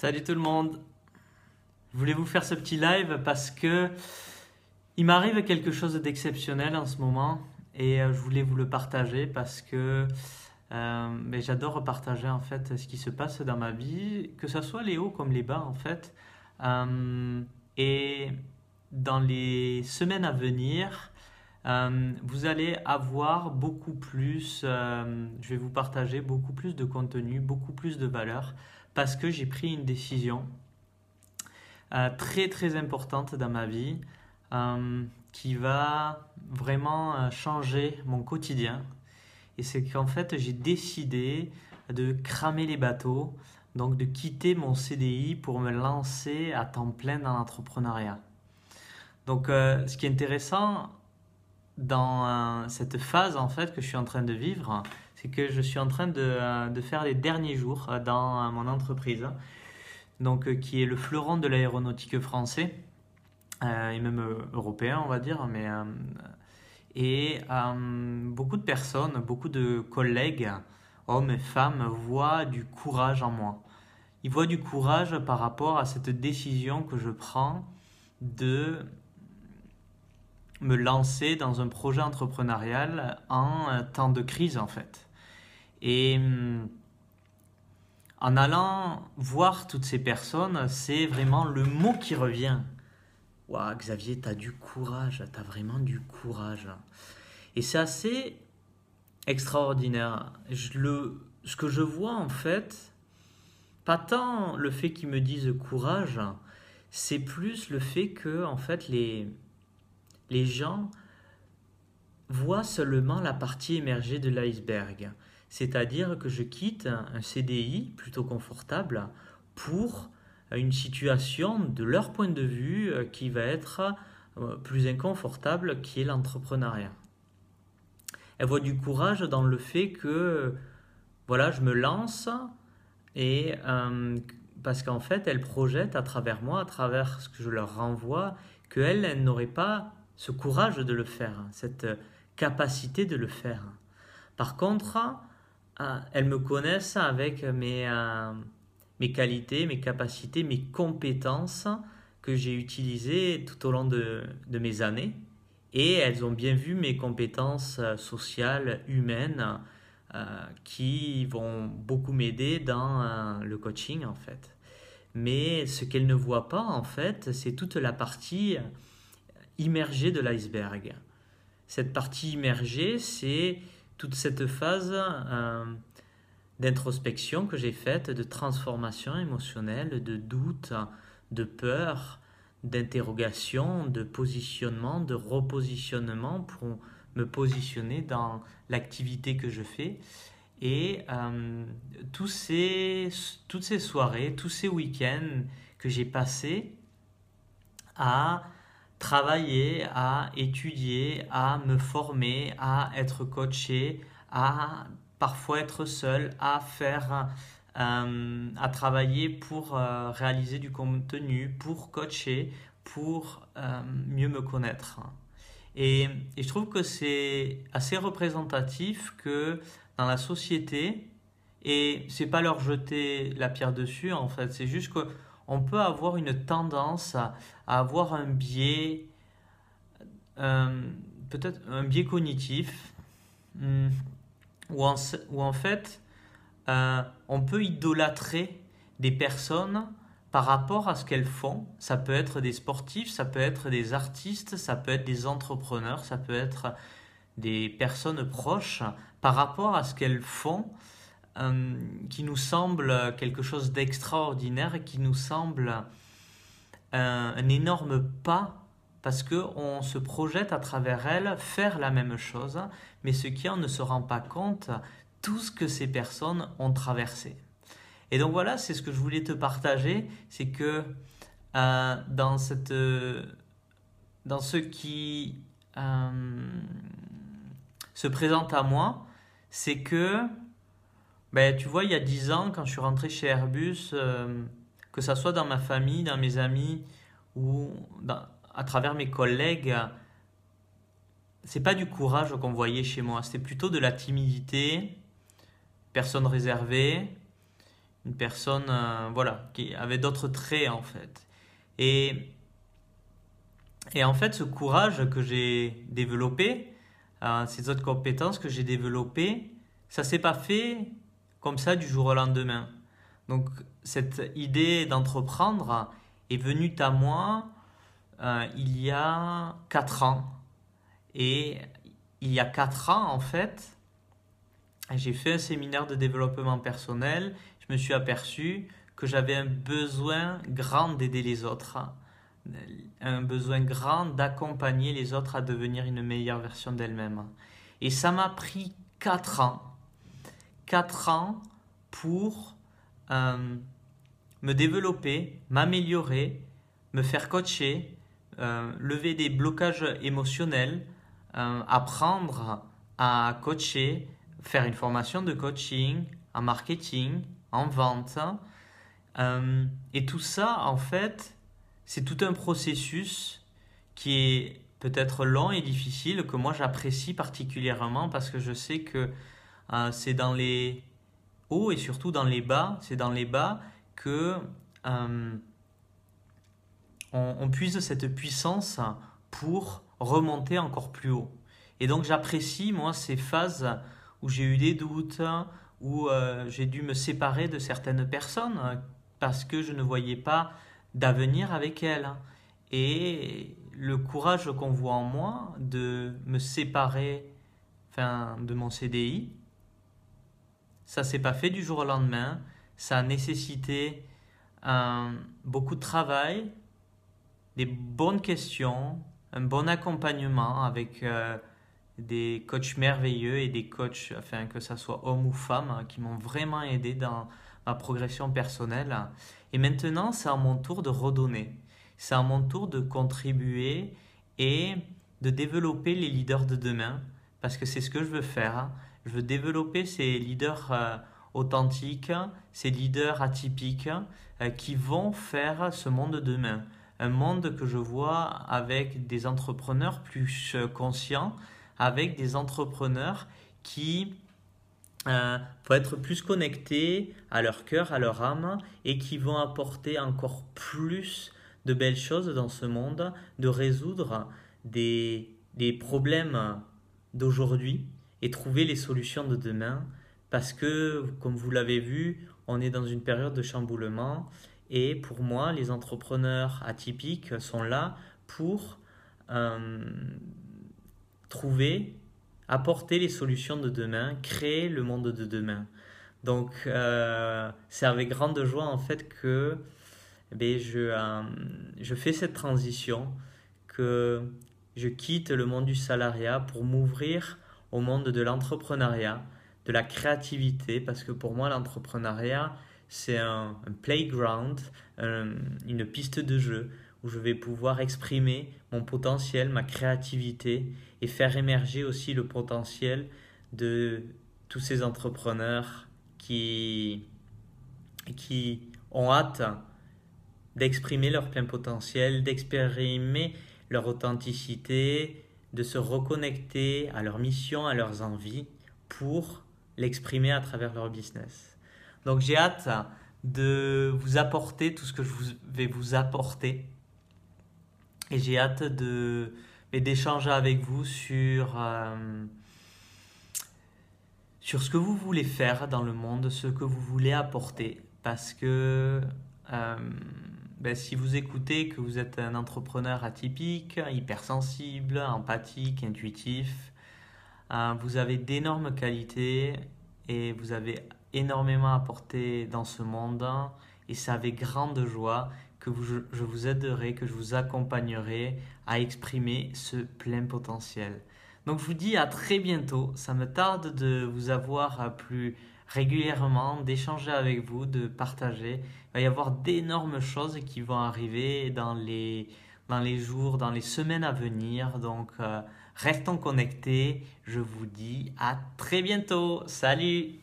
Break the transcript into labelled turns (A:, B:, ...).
A: Salut tout le monde. Je voulais vous faire ce petit live? Parce que il m'arrive quelque chose d'exceptionnel en ce moment et euh, je voulais vous le partager parce que euh, ben, j'adore partager en fait ce qui se passe dans ma vie, que ce soit les hauts comme les bas en fait. Euh, et dans les semaines à venir, vous allez avoir beaucoup plus, je vais vous partager beaucoup plus de contenu, beaucoup plus de valeur parce que j'ai pris une décision euh, très très importante dans ma vie euh, qui va vraiment euh, changer mon quotidien. Et c'est qu'en fait j'ai décidé de cramer les bateaux, donc de quitter mon CDI pour me lancer à temps plein dans l'entrepreneuriat. Donc ce qui est intéressant dans cette phase en fait que je suis en train de vivre, c'est que je suis en train de, euh, de, faire les derniers jours euh, dans euh, mon entreprise, donc qui est le fleuron de l'aéronautique français et même européen, on va dire, mais et beaucoup de personnes, beaucoup de collègues, hommes et femmes, voient du courage en moi. Ils voient du courage par rapport à cette décision que je prends de me lancer dans un projet entrepreneurial en temps de crise en fait. Et hum, en allant voir toutes ces personnes, c'est vraiment le mot qui revient. Waouh, Xavier, tu as du courage, tu as vraiment du courage. Et c'est assez extraordinaire. Je le, ce que je vois en fait, pas tant le fait qu'ils me disent courage, c'est plus le fait que en fait les, les gens voient seulement la partie émergée de l'iceberg. C'est-à-dire que je quitte un CDI plutôt confortable pour une situation de leur point de vue euh, qui va être euh, plus inconfortable, qui est l'entrepreneuriat. Elle voit du courage dans le fait que voilà, je me lance et euh, parce qu'en fait, elle projette à travers moi, à travers ce que je leur renvoie, qu'elle elle, n'aurait pas ce courage de le faire, cette capacité de le faire. Par contre, ah, elles me connaissent avec mes, euh, mes qualités, mes capacités, mes compétences que j'ai utilisées tout au long de, de, mes années. Et elles ont bien vu mes compétences euh, sociales, humaines, euh, qui vont beaucoup m'aider dans le coaching en fait. Mais ce qu'elles ne voient pas en fait, c'est toute la partie immergée de l'iceberg. Cette partie immergée, c'est toute cette phase euh, d'introspection que j'ai faite, de transformation émotionnelle, de doute, de peur, d'interrogation, de positionnement, de repositionnement pour me positionner dans l'activité que je fais. Et euh, ces, toutes ces soirées, tous ces week-ends que j'ai passés à travailler, à étudier, à me former, à être coaché, à parfois être seul, à faire, euh, à travailler pour euh, réaliser du contenu, pour coacher, pour euh, mieux me connaître. Et, et je trouve que c'est assez représentatif que dans la société, et c'est pas leur jeter la pierre dessus en fait, c'est juste que on peut avoir une tendance à, avoir un biais, peut-être un biais cognitif, hmm, où, en, fait, euh, on peut idolâtrer des personnes par rapport à ce qu'elles font. Ça peut être des sportifs, ça peut être des artistes, ça peut être des entrepreneurs, ça peut être des personnes proches par rapport à ce qu'elles font euh, qui nous semble quelque chose d'extraordinaire, qui nous semble un, un énorme pas parce qu'on se projette à travers elle faire la même chose, mais ce qui on ne se rend pas compte, tout ce que ces personnes ont traversé. Et donc voilà, c'est ce que je voulais te partager, c'est que euh, dans, cette, dans ce qui euh, se présente à moi, c'est que ben, tu vois, il y a dix ans, quand je suis rentré chez Airbus, euh, que ça soit dans ma famille, dans mes amis ou à travers mes collègues, c'est pas du courage qu'on voyait chez moi, c'était plutôt de la timidité, personne réservée, une personne euh, voilà, qui avait d'autres traits en fait. Et, et en fait, ce courage que j'ai développé, euh, ces autres compétences que j'ai développées, ça s'est pas fait comme ça du jour au lendemain. Donc cette idée d'entreprendre est venue à moi euh, il y a 4 ans. Et il y a 4 ans, en fait, j'ai fait un séminaire de développement personnel. Je me suis aperçu que j'avais un besoin grand d'aider les autres, un besoin grand d'accompagner les autres à devenir une meilleure version d'elles-mêmes. Et ça m'a pris 4 ans. 4 ans pour euh, me développer, m'améliorer, me faire coacher, euh, lever des blocages émotionnels, euh, apprendre à coacher, faire une formation de coaching, en marketing, en vente. Et tout ça, en fait, c'est tout un processus qui est peut-être long et difficile, que moi j'apprécie particulièrement parce que je sais que c'est dans les hauts et surtout dans les bas, c'est dans les bas que on, puise cette puissance pour remonter encore plus haut. Et donc j'apprécie, moi, ces phases où j'ai eu des doutes, où euh, j'ai dû me séparer de certaines personnes parce que je ne voyais pas d'avenir avec elles. Et le courage qu'on voit en moi de me séparer enfin, de mon CDI, ça s'est pas fait du jour au lendemain. Ça a nécessité beaucoup de travail, des bonnes questions, un bon accompagnement avec euh, des coachs merveilleux et des coachs, que ce soit homme ou femme, hein, qui m'ont vraiment aidé dans ma progression personnelle. Et maintenant, c'est à mon tour de redonner. C'est à mon tour de contribuer et de développer les leaders de demain, parce que c'est ce que je veux faire. Je veux développer ces leaders euh, authentiques, ces leaders atypiques, euh, qui vont faire ce monde de demain. Un monde que je vois avec des entrepreneurs plus euh, conscients, avec des entrepreneurs qui euh, vont être plus connectés à leur cœur, à leur âme, et qui vont apporter encore plus de belles choses dans ce monde, de résoudre des, des problèmes d'aujourd'hui et trouver les solutions de demain. Parce que, comme vous l'avez vu, on est dans une période de chamboulement et pour moi, les entrepreneurs atypiques sont là pour euh, trouver, apporter les solutions de demain, créer le monde de demain. Donc, euh, c'est avec grande joie en fait que eh euh, je fais cette transition, que je quitte le monde du salariat pour m'ouvrir au monde de l'entrepreneuriat, de la créativité, parce que pour moi, l'entrepreneuriat, c'est un, playground, une piste de jeu où je vais pouvoir exprimer mon potentiel, ma créativité et faire émerger aussi le potentiel de tous ces entrepreneurs qui, qui ont hâte d'exprimer leur plein potentiel, d'exprimer leur authenticité, de se reconnecter à leur mission, à leurs envies pour l'exprimer à travers leur business. Donc j'ai hâte de vous apporter tout ce que je vais vous apporter. Et j'ai hâte de d'échanger avec vous sur, euh, sur ce que vous voulez faire dans le monde, ce que vous voulez apporter. Parce que euh, ben, si vous écoutez que vous êtes un entrepreneur atypique, hypersensible, empathique, intuitif, euh, vous avez d'énormes qualités et vous avez énormément apporté dans ce monde et c'est avec grande joie que je vous aiderai, que je vous accompagnerai à exprimer ce plein potentiel. Donc je vous dis à très bientôt. Ça me tarde de vous avoir plus régulièrement, d'échanger avec vous, de partager. Il va y avoir d'énormes choses qui vont arriver dans les, dans les jours, dans les semaines à venir. Donc euh, restons connectés. Je vous dis à très bientôt. Salut.